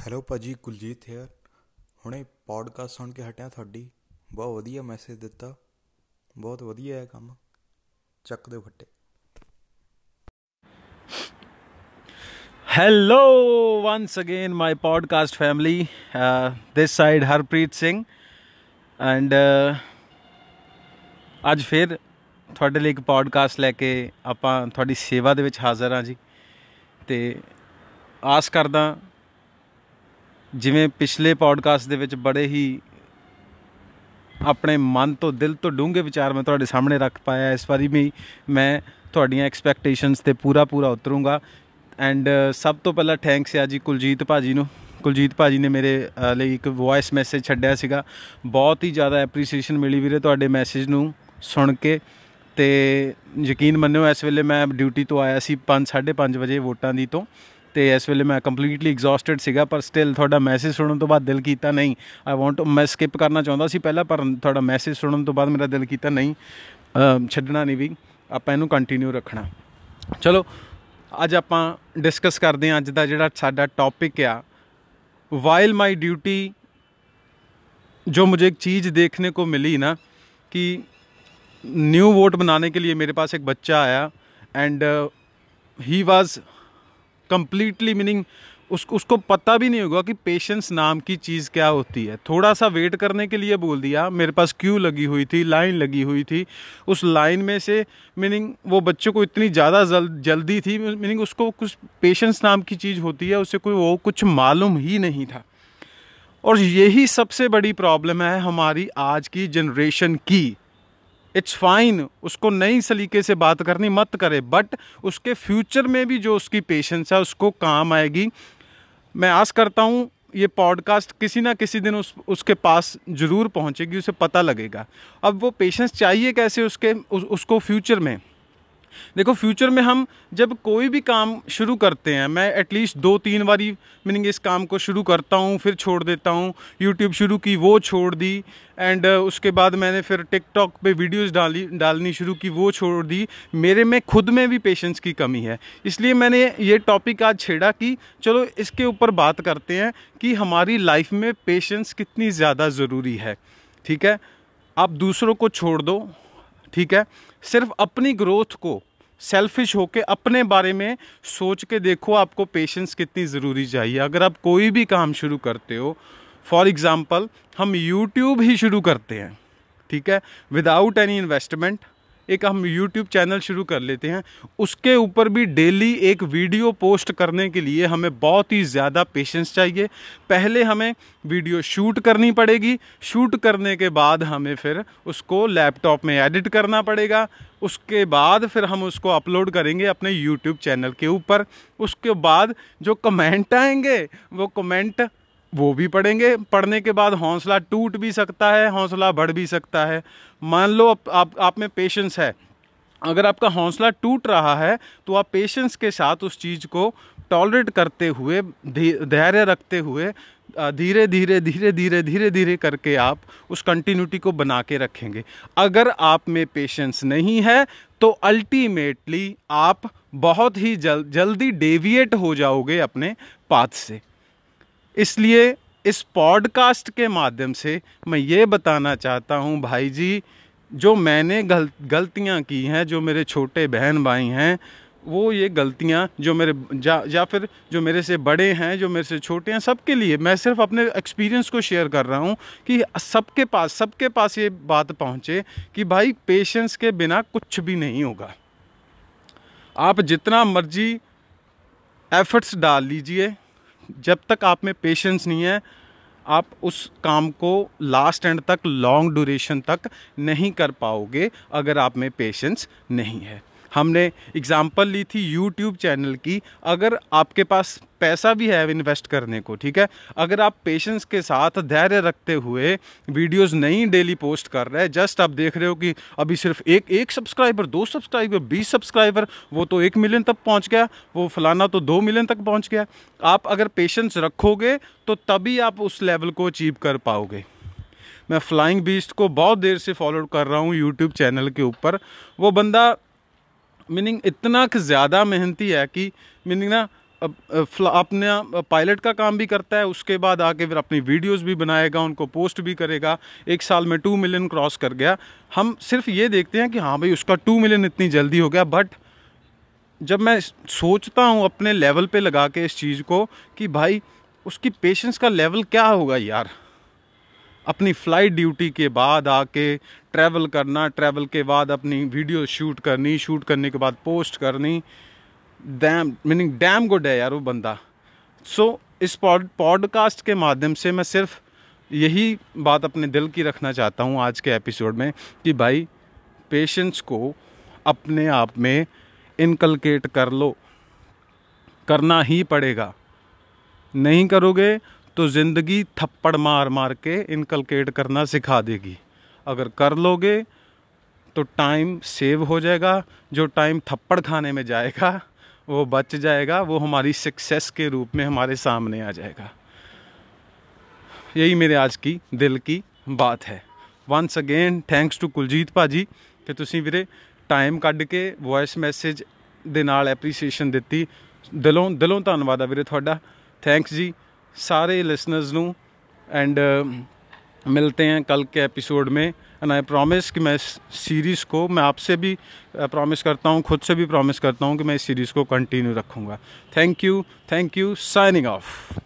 Hello ਭਾਜੀ Kuljit hair ਹੁਣੇ podcast ਸੁਣ ਕੇ ਹਟਿਆ ਤੁਹਾਡੀ ਬਹੁਤ ਵਧੀਆ ਮੈਸੇਜ ਦਿੱਤਾ ਬਹੁਤ ਵਧੀਆ ਹੈ ਕੰਮ ਚੱਕ ਦਿਓ ਫੱਟੇ Hello, once again, my podcast family. Uh, this side, Harpreet Singh. And uh, ਅੱਜ ਫਿਰ ਤੁਹਾਡੇ ਲਈ ਇੱਕ ਪੋਡਕਾਸਟ ਲੈ ਕੇ ਆਪਾਂ ਤੁਹਾਡੀ ਸੇਵਾ ਦੇ ਵਿੱਚ ਹਾਜ਼ਰ ਹਾਂ ਜੀ ਤੇ ਆਸ ਕਰਦਾ ਜਿਵੇਂ ਪਿਛਲੇ ਪੋਡਕਾਸਟ ਦੇ ਵਿੱਚ ਬੜੇ ਹੀ ਆਪਣੇ ਮਨ ਤੋਂ ਦਿਲ ਤੋਂ ਡੂੰਘੇ ਵਿਚਾਰ ਮੈਂ ਤੁਹਾਡੇ ਸਾਹਮਣੇ ਰੱਖ ਪਾਇਆ। ਇਸ ਵਾਰੀ ਵੀ ਮੈਂ ਤੁਹਾਡੀਆਂ ਐਕਸਪੈਕਟੇਸ਼ਨਸ ਤੇ ਪੂਰਾ ਪੂਰਾ ਉਤਰੂੰਗਾ ਐਂਡ ਸਭ ਤੋਂ ਪਹਿਲਾਂ ਥੈਂਕਸ ਆ ਜੀ ਕੁਲਜੀਤ ਭਾਜੀ ਨੂੰ। ਕੁਲਜੀਤ ਭਾਜੀ ਨੇ ਮੇਰੇ ਅ, ਲਈ ਇੱਕ ਵੌਇਸ ਮੈਸੇਜ ਛੱਡਿਆ ਸੀਗਾ। ਬਹੁਤ ਹੀ ਜ਼ਿਆਦਾ ਐਪਰੀਸੀਏਸ਼ਨ ਮਿਲੀ ਵੀਰੇ ਤੁਹਾਡੇ ਮੈਸੇਜ ਨੂੰ ਸੁਣ ਕੇ। ਤੇ ਯਕੀਨ ਮੰਨਿਓ ਇਸ ਵੇਲੇ ਮੈਂ ਡਿਊਟੀ ਤੋਂ ਆਇਆ ਸੀ 5 5:30 ਵਜੇ ਵੋਟਾਂ ਦੀ ਤੋਂ। ਤੇ ਇਸ ਵੇਲੇ ਮੈਂ ਕੰਪਲੀਟਲੀ ਐਗਜ਼ੌਸਟਡ ਸੀਗਾ ਪਰ ਸਟਿਲ ਤੁਹਾਡਾ ਮੈਸੇਜ ਸੁਣਨ ਤੋਂ ਬਾਅਦ ਦਿਲ ਕੀਤਾ ਨਹੀਂ ਆਈ ਵਾਂਟ ਮੈਂ ਸਕਿਪ ਕਰਨਾ ਚਾਹੁੰਦਾ ਸੀ ਪਹਿਲਾਂ ਪਰ ਤੁਹਾਡਾ ਮੈਸੇਜ ਸੁਣਨ ਤੋਂ ਬਾਅਦ ਮੇਰਾ ਦਿਲ ਕੀਤਾ ਨਹੀਂ ਅ, ਛੱਡਣਾ ਨਹੀਂ ਵੀ ਆਪਾਂ ਇਹਨੂੰ ਕੰਟੀਨਿਊ ਰੱਖਣਾ ਚਲੋ ਅੱਜ ਆਪਾਂ ਡਿਸਕਸ ਕਰਦੇ ਹਾਂ ਅੱਜ ਦਾ ਜਿਹੜਾ ਸਾਡਾ ਟੌਪਿਕ ਆ वाइल माई ड्यूटी जो मुझे एक चीज़ देखने को मिली ना कि न्यू वोट बनाने के लिए मेरे पास एक बच्चा आया and he was completely meaning उस उसको पता भी नहीं होगा कि पेशेंस नाम की चीज़ क्या होती है। थोड़ा सा वेट करने के लिए बोल दिया मेरे पास क्यू लगी हुई थी लाइन लगी हुई थी उस लाइन में से मीनिंग वो बच्चों को इतनी ज़्यादा जल, जल्दी थी मीनिंग उसको कुछ पेशेंस नाम की चीज़ होती है उसे कोई वो कुछ मालूम ही नहीं था। और यही सबसे बड़ी प्रॉब्लम है हमारी आज की जनरेशन की। इट्स फाइन उसको नई सलीके से बात करनी मत करे बट उसके फ्यूचर में भी जो उसकी पेशेंस है उसको काम आएगी। मैं आस करता हूँ ये पॉडकास्ट किसी ना किसी दिन उस उसके पास ज़रूर पहुँचेगी उसे पता लगेगा। अब वो पेशेंस चाहिए कैसे उसके उस, उसको फ्यूचर में? देखो फ्यूचर में हम जब कोई भी काम शुरू करते हैं, मैं एटलीस्ट दो तीन बारी मीनिंग इस काम को शुरू करता हूँ, फिर छोड़ देता हूँ यूट्यूब शुरू की, वो छोड़ दी एंड उसके बाद मैंने फिर टिकटॉक पे वीडियोस डाली, डालनी शुरू की, वो छोड़ दी, मेरे में, खुद में भी पेशेंस की कमी है। इसलिए मैंने ये टॉपिक आज छेड़ा कि, चलो, इसके ऊपर बात करते हैं कि हमारी लाइफ में पेशेंस कितनी ज़्यादा ज़रूरी है, ठीक है? आप दूसरों को छोड़ दो ठीक है? सिर्फ़ अपनी ग्रोथ को सेल्फिश होके अपने बारे में सोच के देखो आपको पेशेंस कितनी ज़रूरी चाहिए। अगर आप कोई भी काम शुरू करते हो फॉर एग्ज़ाम्पल हम यूट्यूब ही शुरू करते हैं, ठीक है? विदाउट एनी इन्वेस्टमेंट एक हम यूट्यूब चैनल शुरू कर लेते हैं। उसके ऊपर भी डेली एक वीडियो पोस्ट करने के लिए हमें बहुत ही ज़्यादा पेशेंस चाहिए। पहले हमें वीडियो शूट करनी पड़ेगी। शूट करने के बाद हमें फिर उसको लैपटॉप में एडिट करना पड़ेगा। उसके बाद फिर हम उसको अपलोड करेंगे अपने यूट्यूब चैनल के ऊपर। उसके बाद जो कमेंट आएँगे, वो कमेंट वो भी पढ़ेंगे। पढ़ने के बाद हौसला टूट भी सकता है हौसला बढ़ भी सकता है। मान लो आप आप, आप में पेशेंस है। अगर आपका हौसला टूट रहा है तो आप पेशेंस के साथ उस चीज़ को टॉलरेट करते हुए धैर्य रखते हुए धीरे धीरे धीरे धीरे धीरे धीरे करके आप उस कंटिन्यूटी को बना के रखेंगे। अगर आप में पेशेंस नहीं है तो अल्टीमेटली आप बहुत ही जल, जल्दी डेविएट हो जाओगे अपने पाथ से। इसलिए इस पॉडकास्ट के माध्यम से मैं ये बताना चाहता हूँ भाई जी जो मैंने गल, गलतियाँ की हैं, जो मेरे छोटे बहन भाई हैं, वो ये गलतियाँ जो मेरे जा, या फिर जो मेरे से बड़े हैं, जो मेरे से छोटे हैं, सबके लिए मैं सिर्फ़ अपने एक्सपीरियंस को शेयर कर रहा हूँ कि सबके पास सबके पास ये बात पहुँचे कि भाई पेशेंस के बिना कुछ भी नहीं होगा। आप जितना मर्ज़ी एफर्ट्स डाल लीजिए जब तक आप में पेशेंस नहीं है, आप उस काम को लास्ट एंड तक लॉन्ग ड्यूरेशन तक नहीं कर पाओगे अगर आप में पेशेंस नहीं है। हमने एग्ज़ाम्पल ली थी यूट्यूब चैनल की, अगर आपके पास पैसा भी है इन्वेस्ट करने को, ठीक है? अगर आप पेशेंस के साथ धैर्य रखते हुए वीडियोस नहीं डेली पोस्ट कर रहे जस्ट आप देख रहे हो कि अभी सिर्फ़ एक एक सब्सक्राइबर दो सब्सक्राइबर बीस सब्सक्राइबर वो तो एक मिलियन तक पहुँच गया, वो फलाना तो दो मिलियन तक पहुँच गया। आप अगर पेशेंस रखोगे तो तभी आप उस लेवल को अचीव कर पाओगे। मैं फ्लाइंग बीस्ट को बहुत देर से फॉलो कर रहा हूँ यूट्यूब चैनल के ऊपर। वो बंदा मीनिंग इतना ज़्यादा मेहनती है कि मीनिंग ना अपना पायलट का काम भी करता है, उसके बाद आके फिर अपनी वीडियोस भी बनाएगा, उनको पोस्ट भी करेगा, एक साल में टू मिलियन क्रॉस कर गया। हम सिर्फ़ ये देखते हैं कि हाँ भाई, उसका टू मिलियन इतनी जल्दी हो गया बट जब मैं सोचता हूँ अपने लेवल पे लगा के इस चीज़ को कि भाई, उसकी पेशेंस का लेवल क्या होगा यार? अपनी फ़्लाइट ड्यूटी के बाद आके ट्रैवल करना ट्रैवल के बाद अपनी वीडियो शूट करनी शूट करने के बाद पोस्ट करनी। डैम मीनिंग डैम गुड है यार वो बंदा। सो so, इस पॉड पॉडकास्ट के माध्यम से मैं सिर्फ़ यही बात अपने दिल की रखना चाहता हूँ आज के एपिसोड में कि भाई पेशेंस को अपने आप में इनकलकेट कर लो। करना ही पड़ेगा। नहीं करोगे तो ज़िंदगी थप्पड़ मार मार के इनकलकेट करना सिखा देगी अगर कर लोगे तो टाइम सेव हो जाएगा जो टाइम थप्पड़ खाने में जाएगा वो बच जाएगा वो हमारी सक्सेस के रूप में हमारे सामने आ जाएगा यही मेरे आज की दिल की बात है once again thanks to Kuljeet ਭਾਜੀ ਕਿ ਤੁਸੀਂ ਵੀਰੇ ਟਾਈਮ ਕੱਢ ਕੇ ਵੌਇਸ ਮੈਸੇਜ ਦੇ ਨਾਲ ਐਪਰੀਸੀਏਸ਼ਨ ਦਿੱਤੀ ਦਿਲੋਂ ਦਿਲੋਂ ਧੰਨਵਾਦ ਆ ਵੀਰੇ ਤੁਹਾਡਾ थैंक्स जी सारे लिसनर्स ਨੂੰ एंड मिलते हैं कल के एपिसोड में। एंड आई प्रॉमिस कि मैं इस सीरीज़ को, मैं आपसे भी प्रॉमिस करता हूँ, खुद से भी प्रॉमिस करता हूँ कि मैं इस सीरीज़ को कंटिन्यू रखूँगा। Thank you thank you signing off